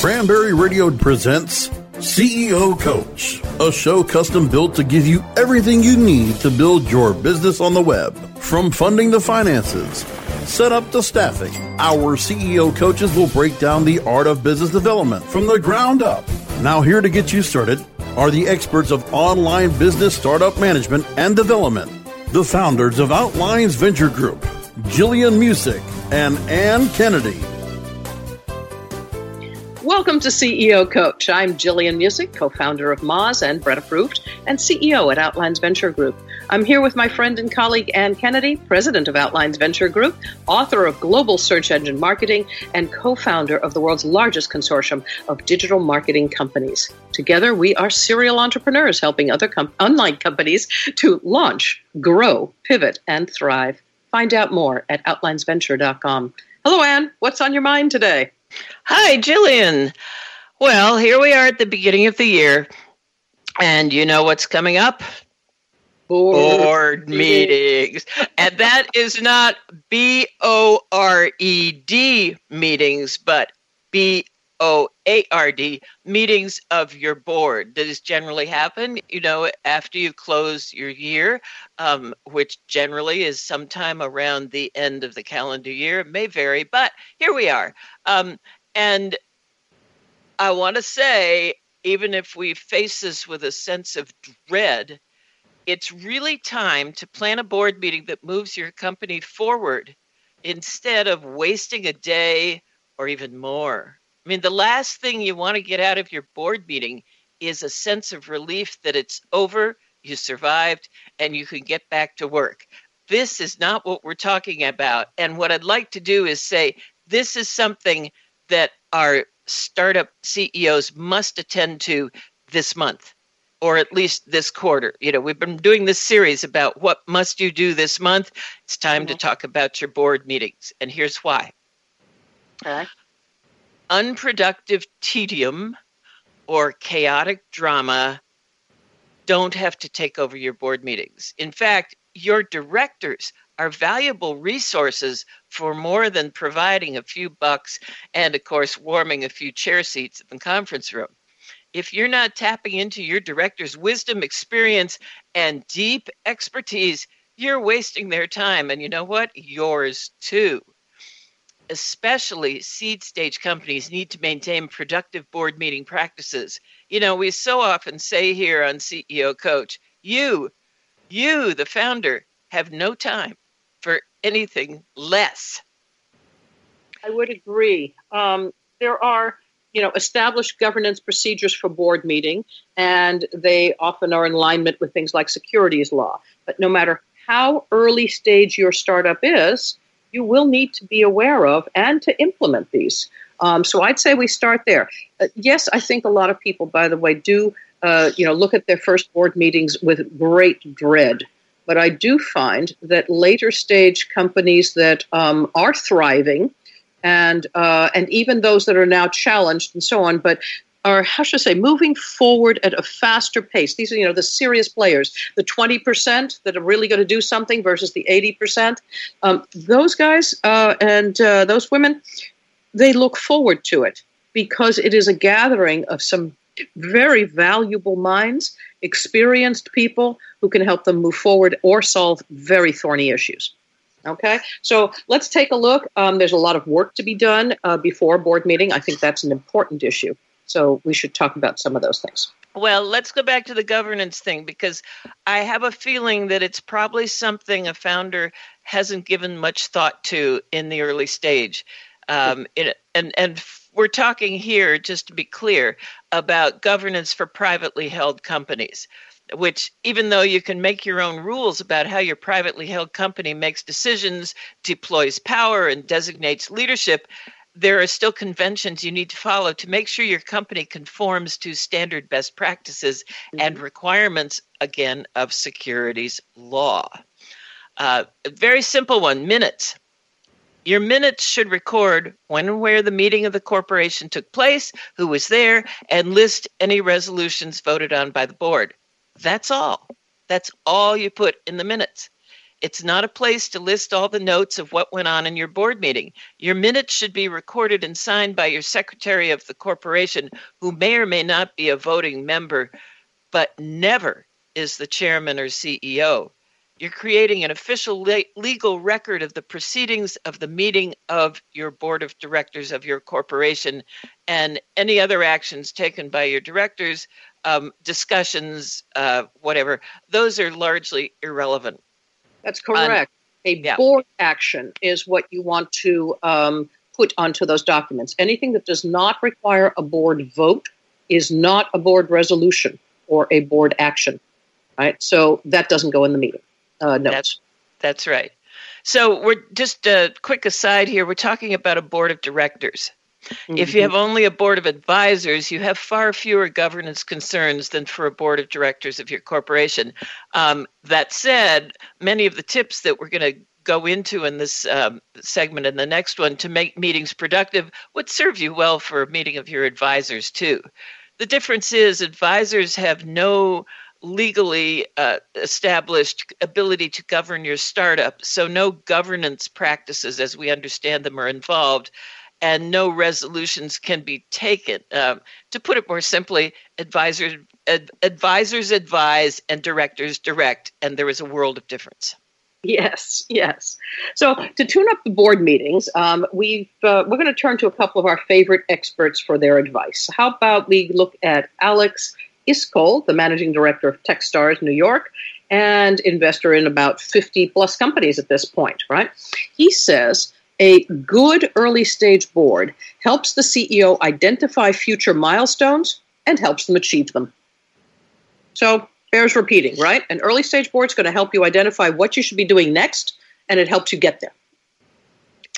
Cranberry Radio presents CEO Coach, a show custom built to give you everything you need to build your business on the web. From funding to finances, set up to staffing, our CEO coaches will break down the art of business development from the ground up. Now, here to get you started are the experts of online business startup management and development, the founders of Outlines Venture Group, Gillian Muessig and Anne Kennedy. Welcome to CEO Coach. I'm Gillian Muessig, co founder of Moz and Brett Approved, and CEO at Outlines Venture Group. I'm here with my friend and colleague Anne Kennedy, president of Outlines Venture Group, author of Global Search Engine Marketing, and co founder of the world's largest consortium of digital marketing companies. Together, we are serial entrepreneurs helping other com- online companies to launch, grow, pivot, and thrive. Find out more at outlinesventure.com. Hello, Anne. What's on your mind today? Hi, Gillian. Well, here we are at the beginning of the year, and you know what's coming up? Board, Board meetings. and that is not B O R E D meetings, but B O A R D meetings of your board. Does generally happen, you know, after you close your year, um, which generally is sometime around the end of the calendar year. It may vary, but here we are. Um, and I want to say, even if we face this with a sense of dread, it's really time to plan a board meeting that moves your company forward instead of wasting a day or even more. I mean, the last thing you want to get out of your board meeting is a sense of relief that it's over, you survived, and you can get back to work. This is not what we're talking about. And what I'd like to do is say this is something that our startup CEOs must attend to this month or at least this quarter. You know, we've been doing this series about what must you do this month. It's time mm-hmm. to talk about your board meetings. And here's why. Okay. Unproductive tedium or chaotic drama don't have to take over your board meetings. In fact, your directors are valuable resources for more than providing a few bucks and, of course, warming a few chair seats in the conference room. If you're not tapping into your director's wisdom, experience, and deep expertise, you're wasting their time. And you know what? Yours too. Especially seed stage companies need to maintain productive board meeting practices. You know, we so often say here on CEO Coach, you, you, the founder, have no time for anything less. I would agree. Um, there are, you know, established governance procedures for board meeting, and they often are in alignment with things like securities law. But no matter how early stage your startup is, you will need to be aware of and to implement these. Um, so I'd say we start there. Uh, yes, I think a lot of people, by the way, do uh, you know look at their first board meetings with great dread. But I do find that later stage companies that um, are thriving and uh, and even those that are now challenged and so on, but are how should I say moving forward at a faster pace. These are you know the serious players, the twenty percent that are really going to do something versus the eighty percent. Um, those guys uh, and uh, those women, they look forward to it because it is a gathering of some very valuable minds, experienced people who can help them move forward or solve very thorny issues. Okay, so let's take a look. Um, there's a lot of work to be done uh, before board meeting. I think that's an important issue. So we should talk about some of those things. Well, let's go back to the governance thing because I have a feeling that it's probably something a founder hasn't given much thought to in the early stage. Um, it, and and we're talking here, just to be clear, about governance for privately held companies. Which, even though you can make your own rules about how your privately held company makes decisions, deploys power, and designates leadership, there are still conventions you need to follow to make sure your company conforms to standard best practices mm-hmm. and requirements, again, of securities law. Uh, a very simple one minutes. Your minutes should record when and where the meeting of the corporation took place, who was there, and list any resolutions voted on by the board. That's all. That's all you put in the minutes. It's not a place to list all the notes of what went on in your board meeting. Your minutes should be recorded and signed by your secretary of the corporation, who may or may not be a voting member, but never is the chairman or CEO. You're creating an official le- legal record of the proceedings of the meeting of your board of directors of your corporation and any other actions taken by your directors, um, discussions, uh, whatever. Those are largely irrelevant. That's correct. a yeah. board action is what you want to um, put onto those documents. Anything that does not require a board vote is not a board resolution or a board action. Right? So that doesn't go in the meeting uh, notes. That's, that's right. So we're just a quick aside here. We're talking about a board of directors. Mm-hmm. If you have only a board of advisors, you have far fewer governance concerns than for a board of directors of your corporation. Um, that said, many of the tips that we're going to go into in this um, segment and the next one to make meetings productive would serve you well for a meeting of your advisors too. The difference is advisors have no legally uh, established ability to govern your startup, so no governance practices as we understand them are involved and no resolutions can be taken. Um, to put it more simply, advisors ad, advisors advise and directors direct, and there is a world of difference. Yes, yes. So to tune up the board meetings, um, we uh, we're going to turn to a couple of our favorite experts for their advice. How about we look at Alex Iskold, the managing director of TechStars New York, and investor in about 50 plus companies at this point, right? He says a good early stage board helps the CEO identify future milestones and helps them achieve them. So, bears repeating, right? An early stage board is going to help you identify what you should be doing next, and it helps you get there.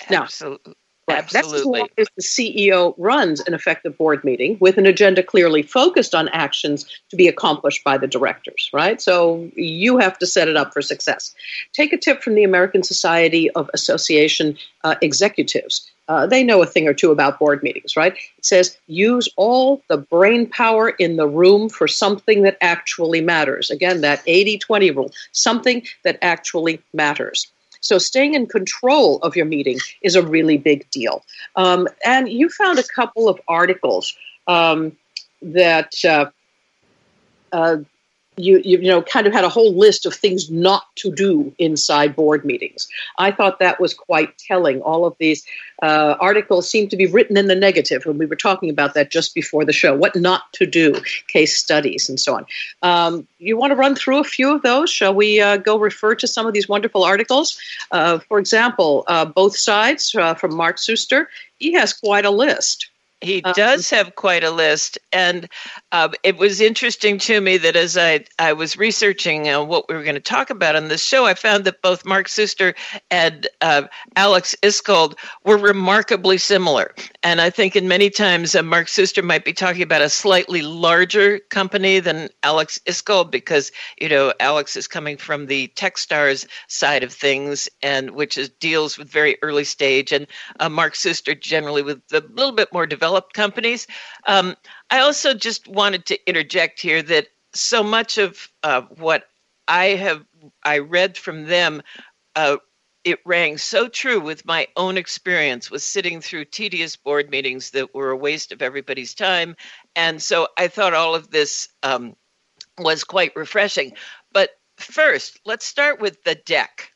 Absolutely. Absolutely. That's as the CEO runs an effective board meeting with an agenda clearly focused on actions to be accomplished by the directors, right? So you have to set it up for success. Take a tip from the American Society of Association uh, Executives. Uh, they know a thing or two about board meetings, right? It says use all the brain power in the room for something that actually matters. Again, that 80 20 rule, something that actually matters. So staying in control of your meeting is a really big deal. Um, and you found a couple of articles um, that uh, uh, you, you, know kind of had a whole list of things not to do inside board meetings. I thought that was quite telling. All of these uh, articles seem to be written in the negative, and we were talking about that just before the show. What not to do, case studies, and so on. Um, you want to run through a few of those? Shall we uh, go refer to some of these wonderful articles? Uh, for example, uh, both sides uh, from Mark Suster. He has quite a list. He um, does have quite a list, and uh, it was interesting to me that as I I was researching uh, what we were going to talk about on this show, I found that both Mark Suster and uh, Alex Iskold were remarkably similar. And I think in many times uh, Mark Suster might be talking about a slightly larger company than Alex Iskold because you know Alex is coming from the TechStars side of things, and which is deals with very early stage, and uh, Mark Suster generally with a little bit more developed developed companies. Um, I also just wanted to interject here that so much of uh, what I have I read from them, uh, it rang so true with my own experience with sitting through tedious board meetings that were a waste of everybody's time, and so I thought all of this um, was quite refreshing. But first, let's start with the deck.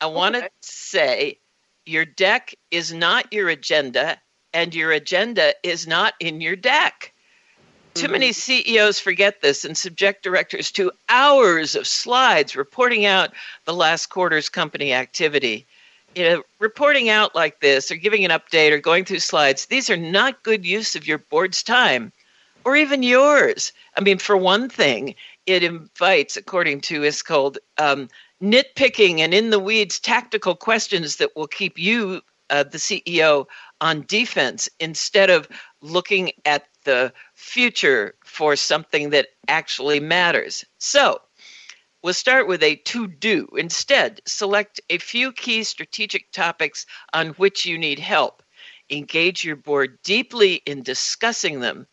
I want to say your deck is not your agenda and your agenda is not in your deck. Mm-hmm. Too many CEOs forget this and subject directors to hours of slides reporting out the last quarter's company activity. You know, reporting out like this or giving an update or going through slides, these are not good use of your board's time or even yours. I mean, for one thing, it invites, according to Iskold, um, nitpicking and in the weeds tactical questions that will keep you, uh, the CEO, on defense instead of looking at the future for something that actually matters. So, we'll start with a to do. Instead, select a few key strategic topics on which you need help. Engage your board deeply in discussing them.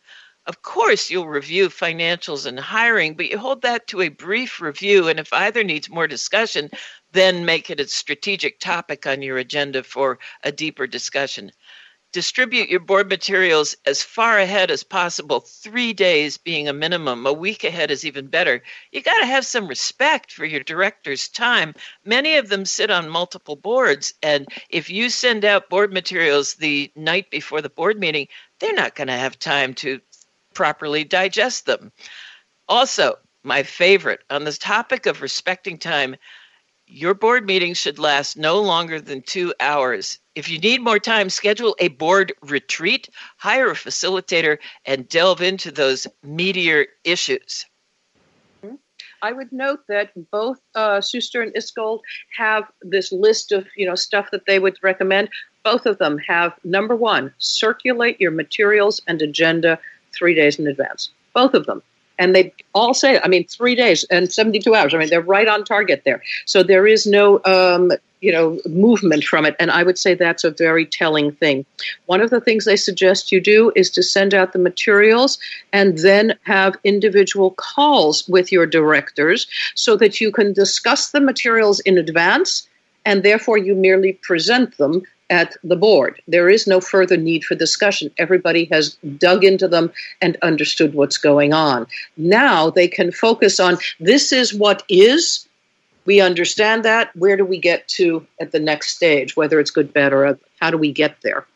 Of course, you'll review financials and hiring, but you hold that to a brief review. And if either needs more discussion, then make it a strategic topic on your agenda for a deeper discussion distribute your board materials as far ahead as possible, three days being a minimum. A week ahead is even better. You got to have some respect for your director's time. Many of them sit on multiple boards, and if you send out board materials the night before the board meeting, they're not going to have time to properly digest them. Also, my favorite on the topic of respecting time, your board meeting should last no longer than two hours. If you need more time, schedule a board retreat, hire a facilitator, and delve into those meatier issues. I would note that both uh, and Iskold have this list of you know stuff that they would recommend. Both of them have number one: circulate your materials and agenda three days in advance. Both of them and they all say, I mean, three days and 72 hours. I mean, they're right on target there. So there is no, um, you know, movement from it. And I would say that's a very telling thing. One of the things they suggest you do is to send out the materials and then have individual calls with your directors so that you can discuss the materials in advance and therefore you merely present them at the board. There is no further need for discussion. Everybody has dug into them and understood what's going on. Now they can focus on this is what is. We understand that. Where do we get to at the next stage, whether it's good, bad, or how do we get there?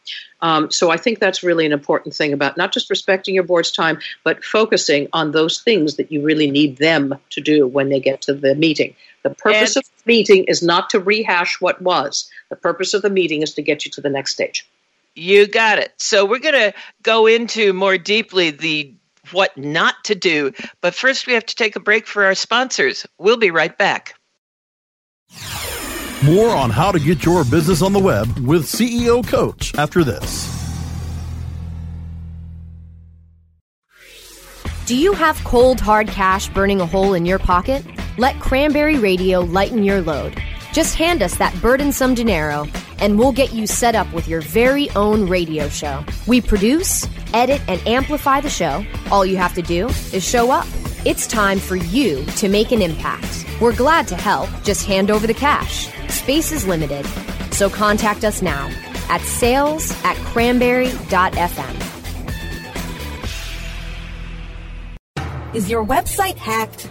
Um, so I think that's really an important thing about not just respecting your board's time, but focusing on those things that you really need them to do when they get to the meeting. The purpose and, of the meeting is not to rehash what was. The purpose of the meeting is to get you to the next stage. You got it. So we're going to go into more deeply the what not to do, but first we have to take a break for our sponsors. We'll be right back. More on how to get your business on the web with CEO Coach after this. Do you have cold, hard cash burning a hole in your pocket? Let Cranberry Radio lighten your load. Just hand us that burdensome dinero, and we'll get you set up with your very own radio show. We produce, edit, and amplify the show. All you have to do is show up. It's time for you to make an impact. We're glad to help. Just hand over the cash. Space is limited, so contact us now at sales at cranberry.fm. Is your website hacked?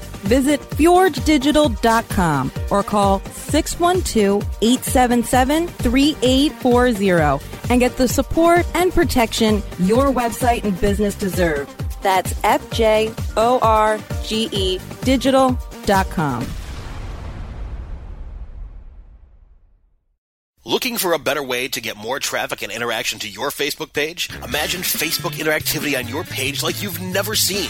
Visit fjorgedigital.com or call 612-877-3840 and get the support and protection your website and business deserve. That's F-J-O-R-G-E digital.com. Looking for a better way to get more traffic and interaction to your Facebook page? Imagine Facebook interactivity on your page like you've never seen.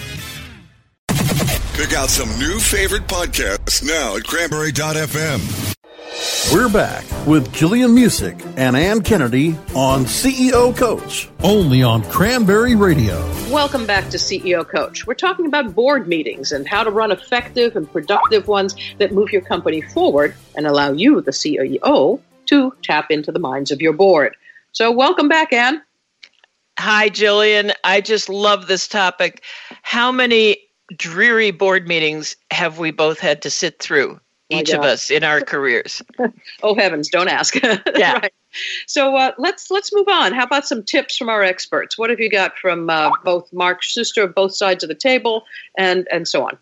Pick out some new favorite podcasts now at cranberry.fm. We're back with Gillian Muessig and Anne Kennedy on CEO Coach, only on Cranberry Radio. Welcome back to CEO Coach. We're talking about board meetings and how to run effective and productive ones that move your company forward and allow you, the CEO, to tap into the minds of your board. So, welcome back, Anne. Hi, Gillian. I just love this topic. How many dreary board meetings have we both had to sit through? each of us in our careers. oh heavens, don't ask. Yeah. right. So uh, let's let's move on. How about some tips from our experts? What have you got from uh, both Mark Suster, both sides of the table, and and so on?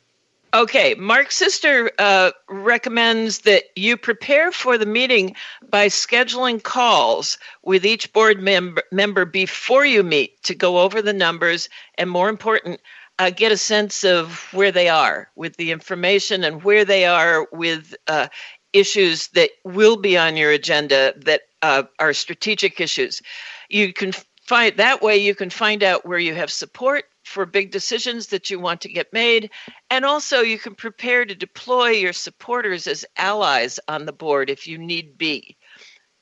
Okay, Mark Suster uh, recommends that you prepare for the meeting by scheduling calls with each board member, member before you meet to go over the numbers and, more important, uh, get a sense of where they are with the information and where they are with uh, issues that will be on your agenda that uh, are strategic issues. You can find that way you can find out where you have support for big decisions that you want to get made and also you can prepare to deploy your supporters as allies on the board if you need be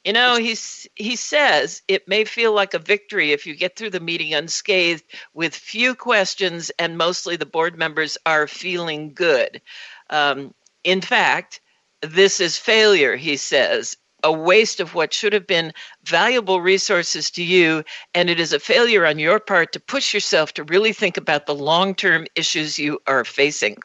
you know, he's, he says it may feel like a victory if you get through the meeting unscathed with few questions and mostly the board members are feeling good. Um, in fact, this is failure, he says, a waste of what should have been valuable resources to you, and it is a failure on your part to push yourself to really think about the long term issues you are facing.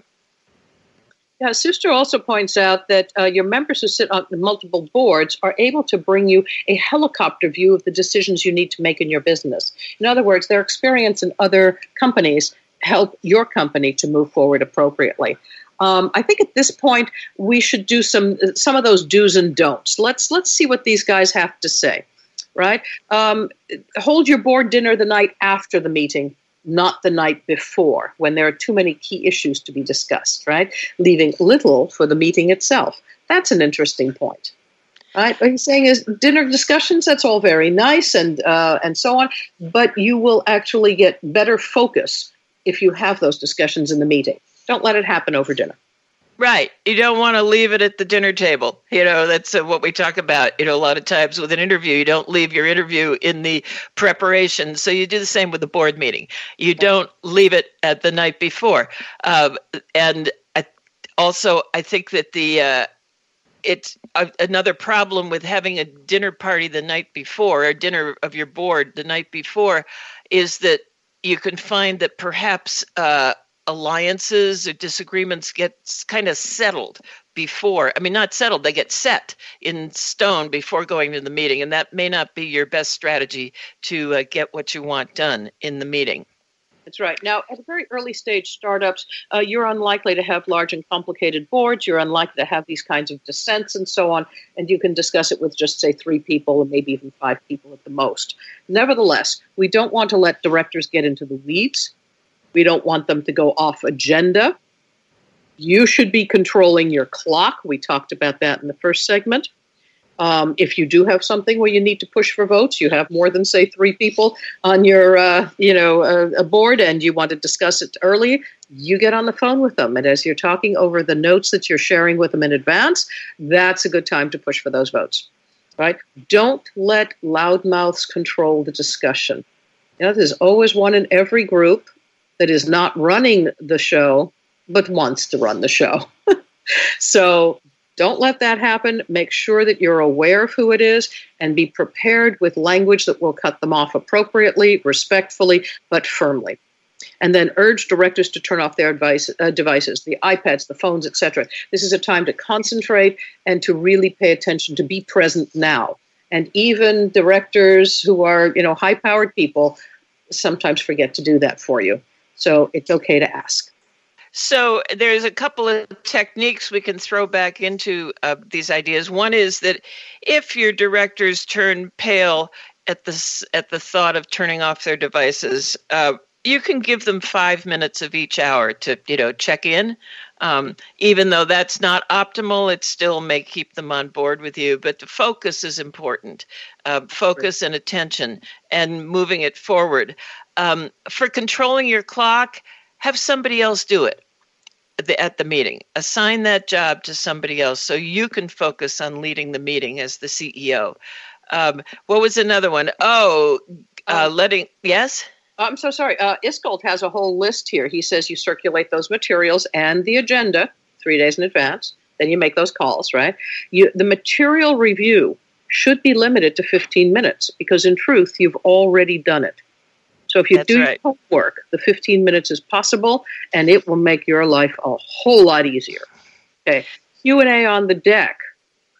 Yeah, Suster also points out that uh, your members who sit on multiple boards are able to bring you a helicopter view of the decisions you need to make in your business. In other words, their experience in other companies help your company to move forward appropriately. Um, I think at this point we should do some some of those do's and don'ts. Let's let's see what these guys have to say. Right? Um, hold your board dinner the night after the meeting not the night before when there are too many key issues to be discussed, right? Leaving little for the meeting itself. That's an interesting point. Right? What he's saying is dinner discussions, that's all very nice and, uh, and so on, but you will actually get better focus if you have those discussions in the meeting. Don't let it happen over dinner. Right. You don't want to leave it at the dinner table. You know, that's uh, what we talk about. You know, a lot of times with an interview, you don't leave your interview in the preparation. So you do the same with the board meeting. You don't leave it at the night before. Um, and I, also, I think that the uh, it's a, another problem with having a dinner party the night before, or dinner of your board the night before, is that you can find that perhaps uh, alliances or disagreements get kind of settled before i mean not settled they get set in stone before going to the meeting and that may not be your best strategy to uh, get what you want done in the meeting that's right. Now, at a very early stage startups, uh, you're unlikely to have large and complicated boards. You're unlikely to have these kinds of dissents and so on, and you can discuss it with just, say, three people and maybe even five people at the most. Nevertheless, we don't want to let directors get into the weeds. We don't want them to go off agenda. You should be controlling your clock. We talked about that in the first segment. Um, if you do have something where you need to push for votes, you have more than say three people on your uh, you know uh, board, and you want to discuss it early. You get on the phone with them, and as you're talking over the notes that you're sharing with them in advance, that's a good time to push for those votes. Right? Don't let loudmouths control the discussion. You know, there's always one in every group that is not running the show but wants to run the show. so don't let that happen. Make sure that you're aware of who it is and be prepared with language that will cut them off appropriately, respectfully, but firmly. And then urge directors to turn off their advice, uh, devices, the iPads, the phones, etc. This is a time to concentrate and to really pay attention, to be present now. And even directors who are, you know, high-powered people sometimes forget to do that for you. So it's okay to ask. So there's a couple of techniques we can throw back into uh, these ideas. One is that if your directors turn pale at the at the thought of turning off their devices, uh, you can give them five minutes of each hour to you know check in. Um, even though that's not optimal, it still may keep them on board with you. But the focus is important. Uh, focus and attention, and moving it forward. Um, for controlling your clock have somebody else do it at the, at the meeting. Assign that job to somebody else so you can focus on leading the meeting as the CEO. Um, what was another one? Oh, uh, um, letting, yes? I'm so sorry. Uh, Iskold has a whole list here. He says you circulate those materials and the agenda three days in advance. Then you make those calls, right? You, the material review should be limited to 15 minutes because, in truth, you've already done it. So if you That's do right. homework, the 15 minutes is possible, and it will make your life a whole lot easier. Okay, Q and A on the deck,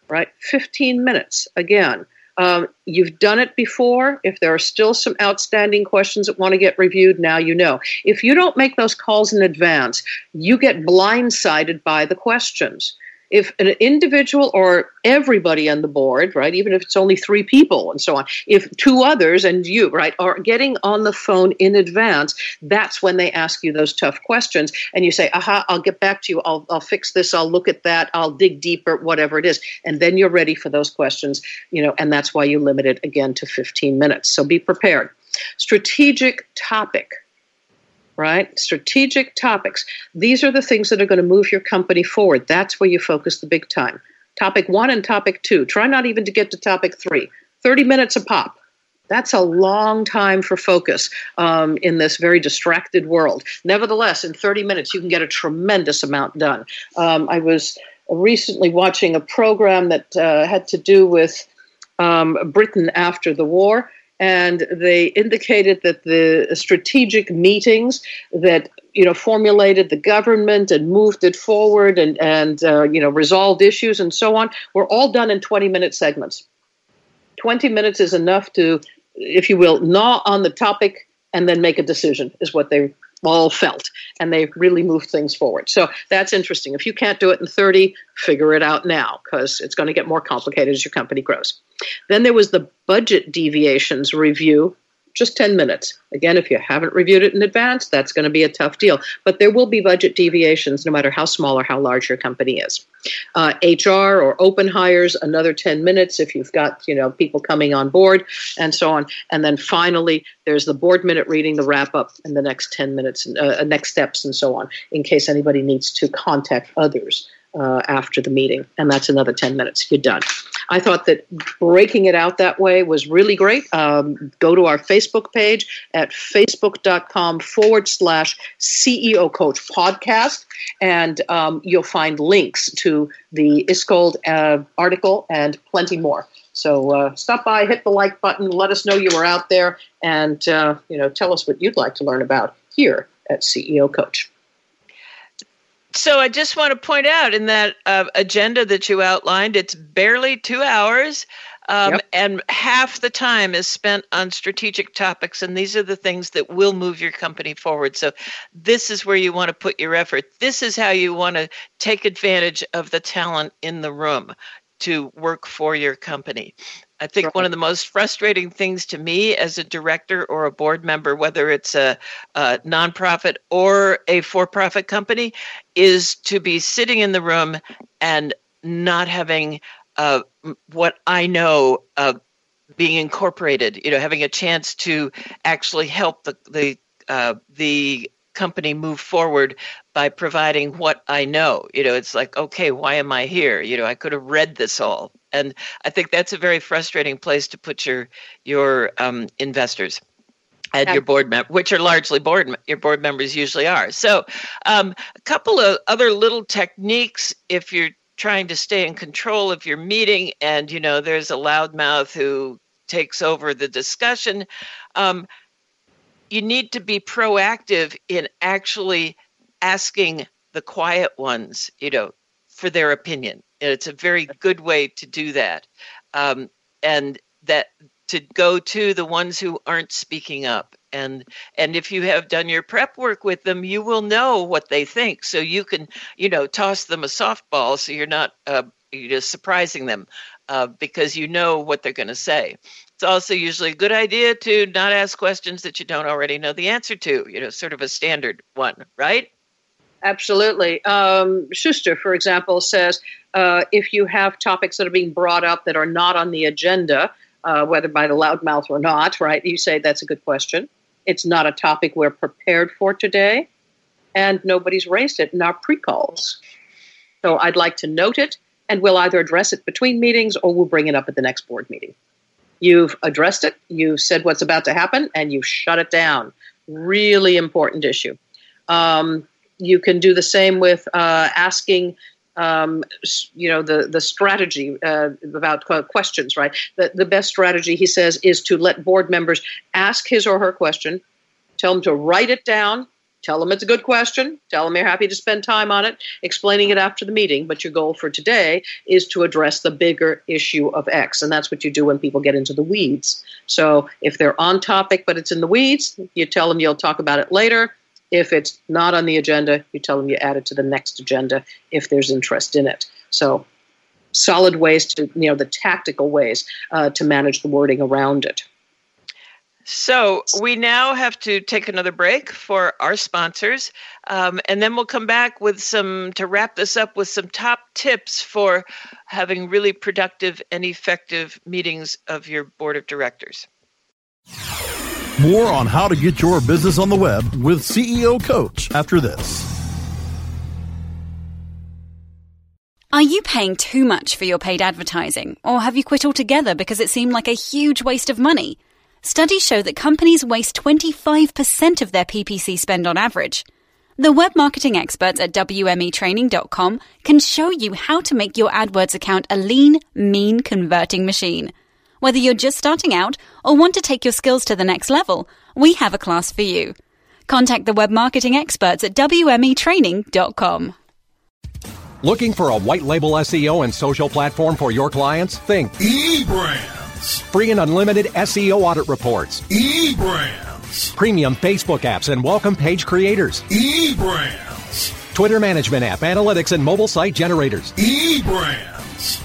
right? 15 minutes again. Um, you've done it before. If there are still some outstanding questions that want to get reviewed, now you know. If you don't make those calls in advance, you get blindsided by the questions if an individual or everybody on the board, right, even if it's only three people and so on, if two others and you, right, are getting on the phone in advance, that's when they ask you those tough questions. And you say, aha, I'll get back to you. I'll, I'll fix this. I'll look at that. I'll dig deeper, whatever it is. And then you're ready for those questions, you know, and that's why you limit it again to 15 minutes. So be prepared. Strategic topic right? Strategic topics. These are the things that are going to move your company forward. That's where you focus the big time. Topic one and topic two. Try not even to get to topic three. 30 minutes a pop. That's a long time for focus um, in this very distracted world. Nevertheless, in 30 minutes, you can get a tremendous amount done. Um, I was recently watching a program that uh, had to do with um, Britain after the war and they indicated that the strategic meetings that you know formulated the government and moved it forward and and uh, you know resolved issues and so on were all done in 20 minute segments. 20 minutes is enough to if you will gnaw on the topic and then make a decision is what they all felt and they really moved things forward. So that's interesting. If you can't do it in 30 figure it out now because it's going to get more complicated as your company grows. Then there was the budget deviations review just 10 minutes. Again, if you haven't reviewed it in advance, that's going to be a tough deal. But there will be budget deviations no matter how small or how large your company is. Uh, HR or open hires, another 10 minutes if you've got you know people coming on board and so on. And then finally, there's the board minute reading, the wrap up, and the next 10 minutes, uh, next steps, and so on, in case anybody needs to contact others uh, after the meeting, and that's another 10 minutes. You're done. I thought that breaking it out that way was really great. Um, go to our Facebook page at facebook.com forward slash CEO Coach podcast, and um, you'll find links to the Iskold uh, article and plenty more. So uh, stop by, hit the like button, let us know you were out there, and uh, you know tell us what you'd like to learn about here at CEO Coach. So I just want to point out in that uh, agenda that you outlined, it's barely two hours. Um, yep. And half the time is spent on strategic topics, and these are the things that will move your company forward. So, this is where you want to put your effort. This is how you want to take advantage of the talent in the room to work for your company. I think right. one of the most frustrating things to me as a director or a board member, whether it's a, a nonprofit or a for profit company, is to be sitting in the room and not having uh, what I know uh, being incorporated, you know, having a chance to actually help the, the uh, the company move forward by providing what I know. You know, it's like, okay, why am I here? You know, I could have read this all, and I think that's a very frustrating place to put your your um, investors. and your board mem- which are largely board your board members usually are. So, um, a couple of other little techniques if you're trying to stay in control of your meeting, and you know there's a loudmouth who takes over the discussion. Um, you need to be proactive in actually asking the quiet ones, you know, for their opinion. And it's a very good way to do that. Um, and that to go to the ones who aren't speaking up and and if you have done your prep work with them you will know what they think so you can you know toss them a softball so you're not uh, you're just surprising them uh, because you know what they're going to say it's also usually a good idea to not ask questions that you don't already know the answer to you know sort of a standard one right Absolutely. Um, Suster, for example, says uh, if you have topics that are being brought up that are not on the agenda, uh, whether by the loudmouth or not, right? You say that's a good question. It's not a topic we're prepared for today, and nobody's raised it in our pre calls. So I'd like to note it, and we'll either address it between meetings or we'll bring it up at the next board meeting. You've addressed it, you've said what's about to happen, and you've shut it down. Really important issue. Um, you can do the same with uh, asking um, you know the the strategy uh, about questions right? The, the best strategy he says is to let board members ask his or her question tell them to write it down tell them it's a good question tell them you're happy to spend time on it explaining it after the meeting. But your goal for today is to address the bigger issue of x and that's what you do when people get into the weeds. So if they're on topic but it's in the weeds you tell them you'll talk about it later if it's not on the agenda, you tell them you add it to the next agenda if there's interest in it. So, solid ways to, you know, the tactical ways uh, to manage the wording around it. So we now have to take another break for our sponsors, um, and then we'll come back with some to wrap this up with some top tips for having really productive and effective meetings of your board of directors. More on how to get your business on the web with CEO Coach after this. Are you paying too much for your paid advertising, or have you quit altogether because it seemed like a huge waste of money? Studies show that companies waste 25% of their PPC spend on average. The web marketing experts at WMEtraining.com can show you how to make your AdWords account a lean, mean converting machine. Whether you're just starting out or want to take your skills to the next level, we have a class for you. Contact the web marketing experts at WMEtraining.com. Looking for a white label SEO and social platform for your clients? Think eBrands. Free and unlimited SEO audit reports. eBrands. Premium Facebook apps and welcome page creators. eBrands. Twitter management app, analytics, and mobile site generators. eBrands.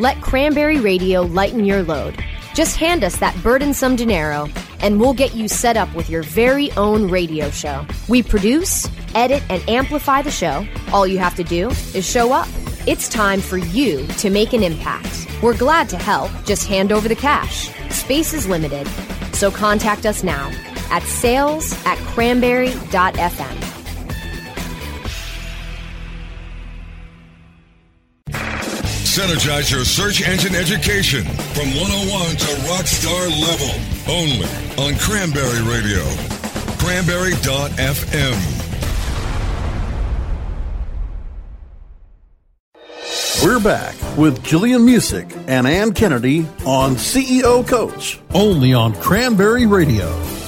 Let Cranberry Radio lighten your load. Just hand us that burdensome dinero, and we'll get you set up with your very own radio show. We produce, edit, and amplify the show. All you have to do is show up. It's time for you to make an impact. We're glad to help. Just hand over the cash. Space is limited, so contact us now at sales at cranberry.fm. Synergize your search engine education from 101 to rockstar level. Only on Cranberry Radio. Cranberry.fm. We're back with Gillian Muessig and Anne Kennedy on CEO Coach, only on Cranberry Radio.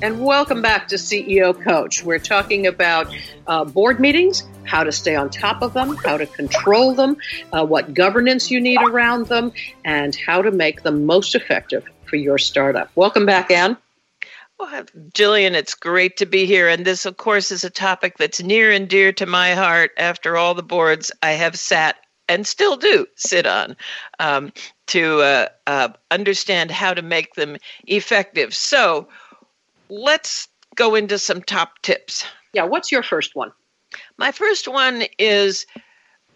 And welcome back to CEO Coach. We're talking about uh, board meetings how to stay on top of them, how to control them, uh, what governance you need around them, and how to make them most effective for your startup. Welcome back, Anne. Well, Gillian, it's great to be here. And this, of course, is a topic that's near and dear to my heart after all the boards I have sat and still do sit on um, to uh, uh, understand how to make them effective. So let's go into some top tips. Yeah, what's your first one? My first one is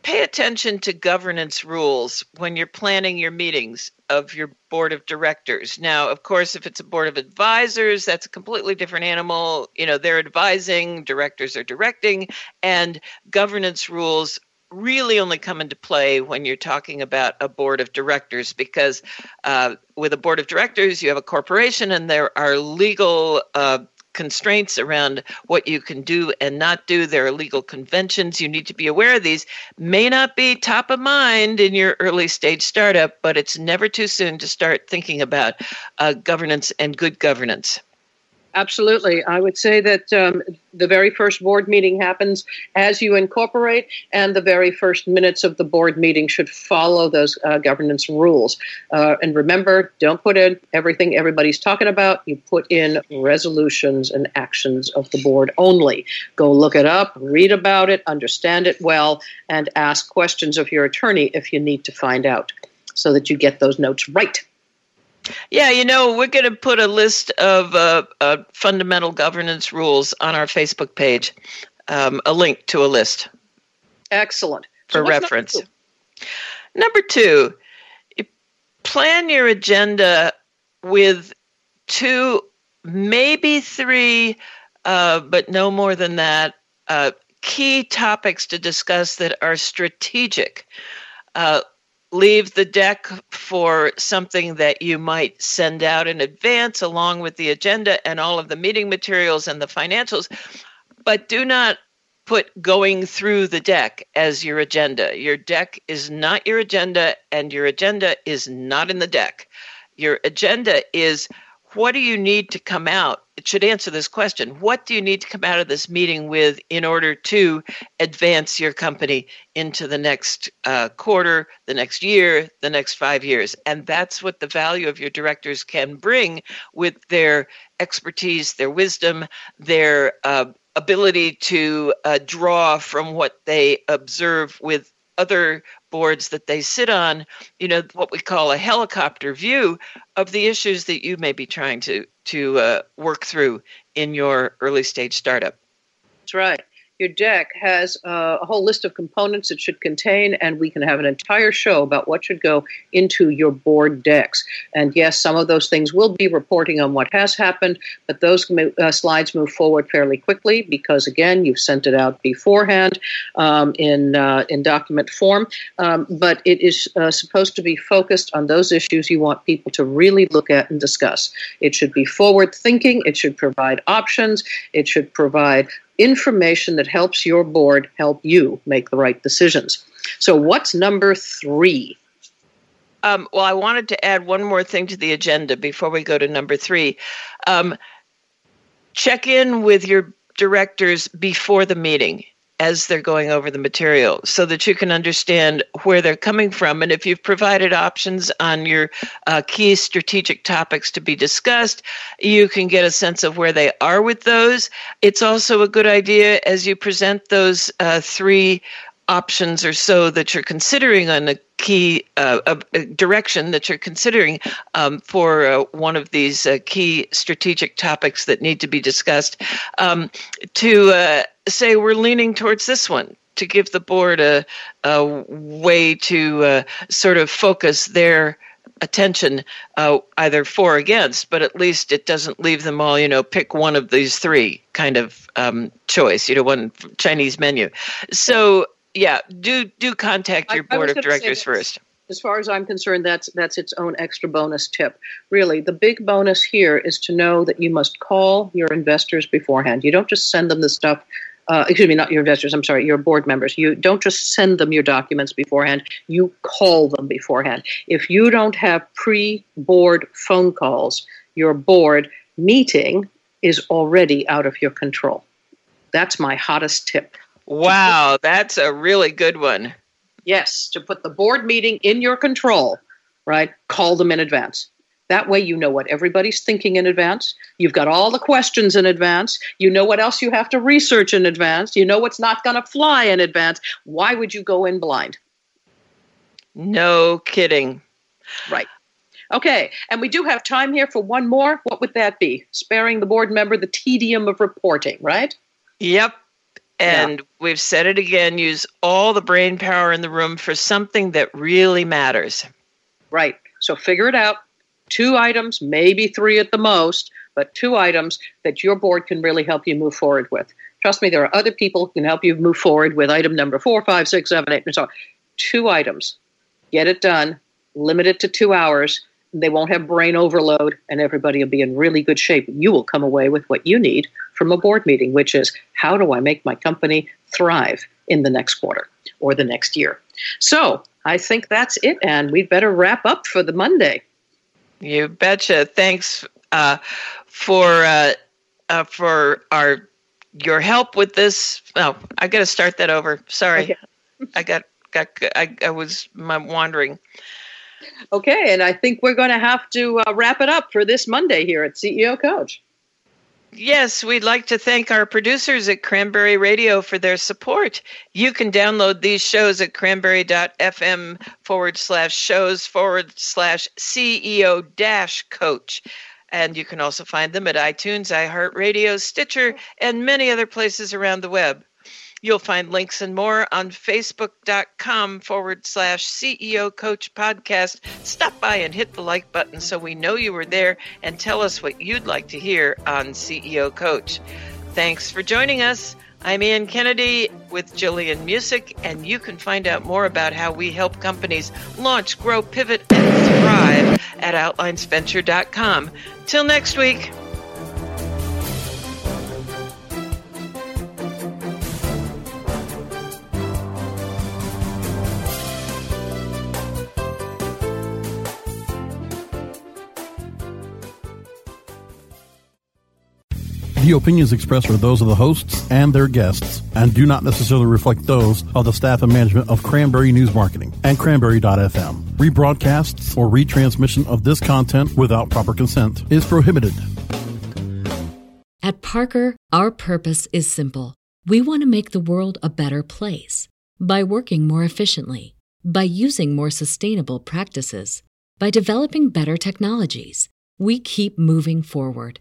pay attention to governance rules when you're planning your meetings of your board of directors. Now, of course, if it's a board of advisors, that's a completely different animal. You know, they're advising, directors are directing, and governance rules really only come into play when you're talking about a board of directors because uh, with a board of directors you have a corporation and there are legal uh, constraints around what you can do and not do. There are legal conventions. You need to be aware of these. May not be top of mind in your early stage startup, but it's never too soon to start thinking about uh, governance and good governance. Absolutely. I would say that um, the very first board meeting happens as you incorporate, and the very first minutes of the board meeting should follow those uh, governance rules. Uh, and remember, don't put in everything everybody's talking about. You put in resolutions and actions of the board only. Go look it up, read about it, understand it well, and ask questions of your attorney if you need to find out so that you get those notes right. Yeah, you know, we're going to put a list of uh, uh, fundamental governance rules on our Facebook page, um, a link to a list. Excellent. For so reference. Number two? number two, plan your agenda with two, maybe three, uh, but no more than that, uh, key topics to discuss that are strategic. Leave the deck for something that you might send out in advance along with the agenda and all of the meeting materials and the financials but do not put going through the deck as your agenda. Your deck is not your agenda and your agenda is not in the deck. Your agenda is what do you need to come out? It should answer this question. What do you need to come out of this meeting with in order to advance your company into the next uh, quarter, the next year, the next five years? And that's what the value of your directors can bring with their expertise, their wisdom, their uh, ability to uh, draw from what they observe with other boards that they sit on, you know, what we call a helicopter view of the issues that you may be trying to to uh, work through in your early stage startup. That's right your deck has uh, a whole list of components it should contain, and we can have an entire show about what should go into your board decks. And yes, some of those things will be reporting on what has happened, but those uh, slides move forward fairly quickly because, again, you've sent it out beforehand um, in uh, in document form. Um, but it is uh, supposed to be focused on those issues you want people to really look at and discuss. It should be forward thinking. It should provide options. It should provide information that helps your board help you make the right decisions. So, what's number three? Um, well, I wanted to add one more thing to the agenda before we go to number three. Um, check in with your directors before the meeting as they're going over the material so that you can understand where they're coming from. And if you've provided options on your uh, key strategic topics to be discussed, you can get a sense of where they are with those. It's also a good idea as you present those uh, three options or so that you're considering on a key uh, a direction that you're considering um, for uh, one of these uh, key strategic topics that need to be discussed um, to uh, say we're leaning towards this one to give the board a, a way to uh, sort of focus their attention uh, either for or against, but at least it doesn't leave them all, you know, pick one of these three kind of um, choice, you know, one Chinese menu. So yeah, do do contact your I, board I of directors first. As far as I'm concerned, that's that's its own extra bonus tip. Really, the big bonus here is to know that you must call your investors beforehand. You don't just send them the stuff uh, excuse me, not your investors, I'm sorry, your board members. You don't just send them your documents beforehand, you call them beforehand. If you don't have pre board phone calls, your board meeting is already out of your control. That's my hottest tip. Wow, that's a really good one. Yes, to put the board meeting in your control, right? Call them in advance. That way, you know what everybody's thinking in advance. You've got all the questions in advance. You know what else you have to research in advance. You know what's not going to fly in advance. Why would you go in blind? No kidding. Right. Okay, and we do have time here for one more. What would that be? Sparing the board member the tedium of reporting, right? Yep. And yeah. we've said it again use all the brain power in the room for something that really matters. Right. So figure it out. Two items, maybe three at the most, but two items that your board can really help you move forward with. Trust me, there are other people who can help you move forward with item number four, five, six, seven, eight, and so on. Two items. Get it done. Limit it to two hours. They won't have brain overload, and everybody will be in really good shape. You will come away with what you need from a board meeting, which is how do I make my company thrive in the next quarter or the next year? So I think that's it, and we'd better wrap up for the Monday. You betcha. Thanks uh, for uh, uh, for our your help with this. Oh, I got to start that over. Sorry, okay. I got got I, I was my wandering. Okay, and I think we're going to have to uh, wrap it up for this Monday here at CEO Coach. Yes, we'd like to thank our producers at Cranberry Radio for their support. You can download these shows at cranberry.fm forward slash shows forward slash CEO dash coach. And you can also find them at iTunes, iHeartRadio, Stitcher, and many other places around the web. You'll find links and more on facebook.com forward slash CEO Coach Podcast. Stop by and hit the like button so we know you were there and tell us what you'd like to hear on CEO Coach. Thanks for joining us. I'm Anne Kennedy with Gillian Muessig, and you can find out more about how we help companies launch, grow, pivot, and thrive at outlinesventure.com. Till next week. The opinions expressed are those of the hosts and their guests and do not necessarily reflect those of the staff and management of Cranberry News Marketing and Cranberry.fm. Rebroadcasts or retransmission of this content without proper consent is prohibited. At Parker, our purpose is simple. We want to make the world a better place by working more efficiently, by using more sustainable practices, by developing better technologies. We keep moving forward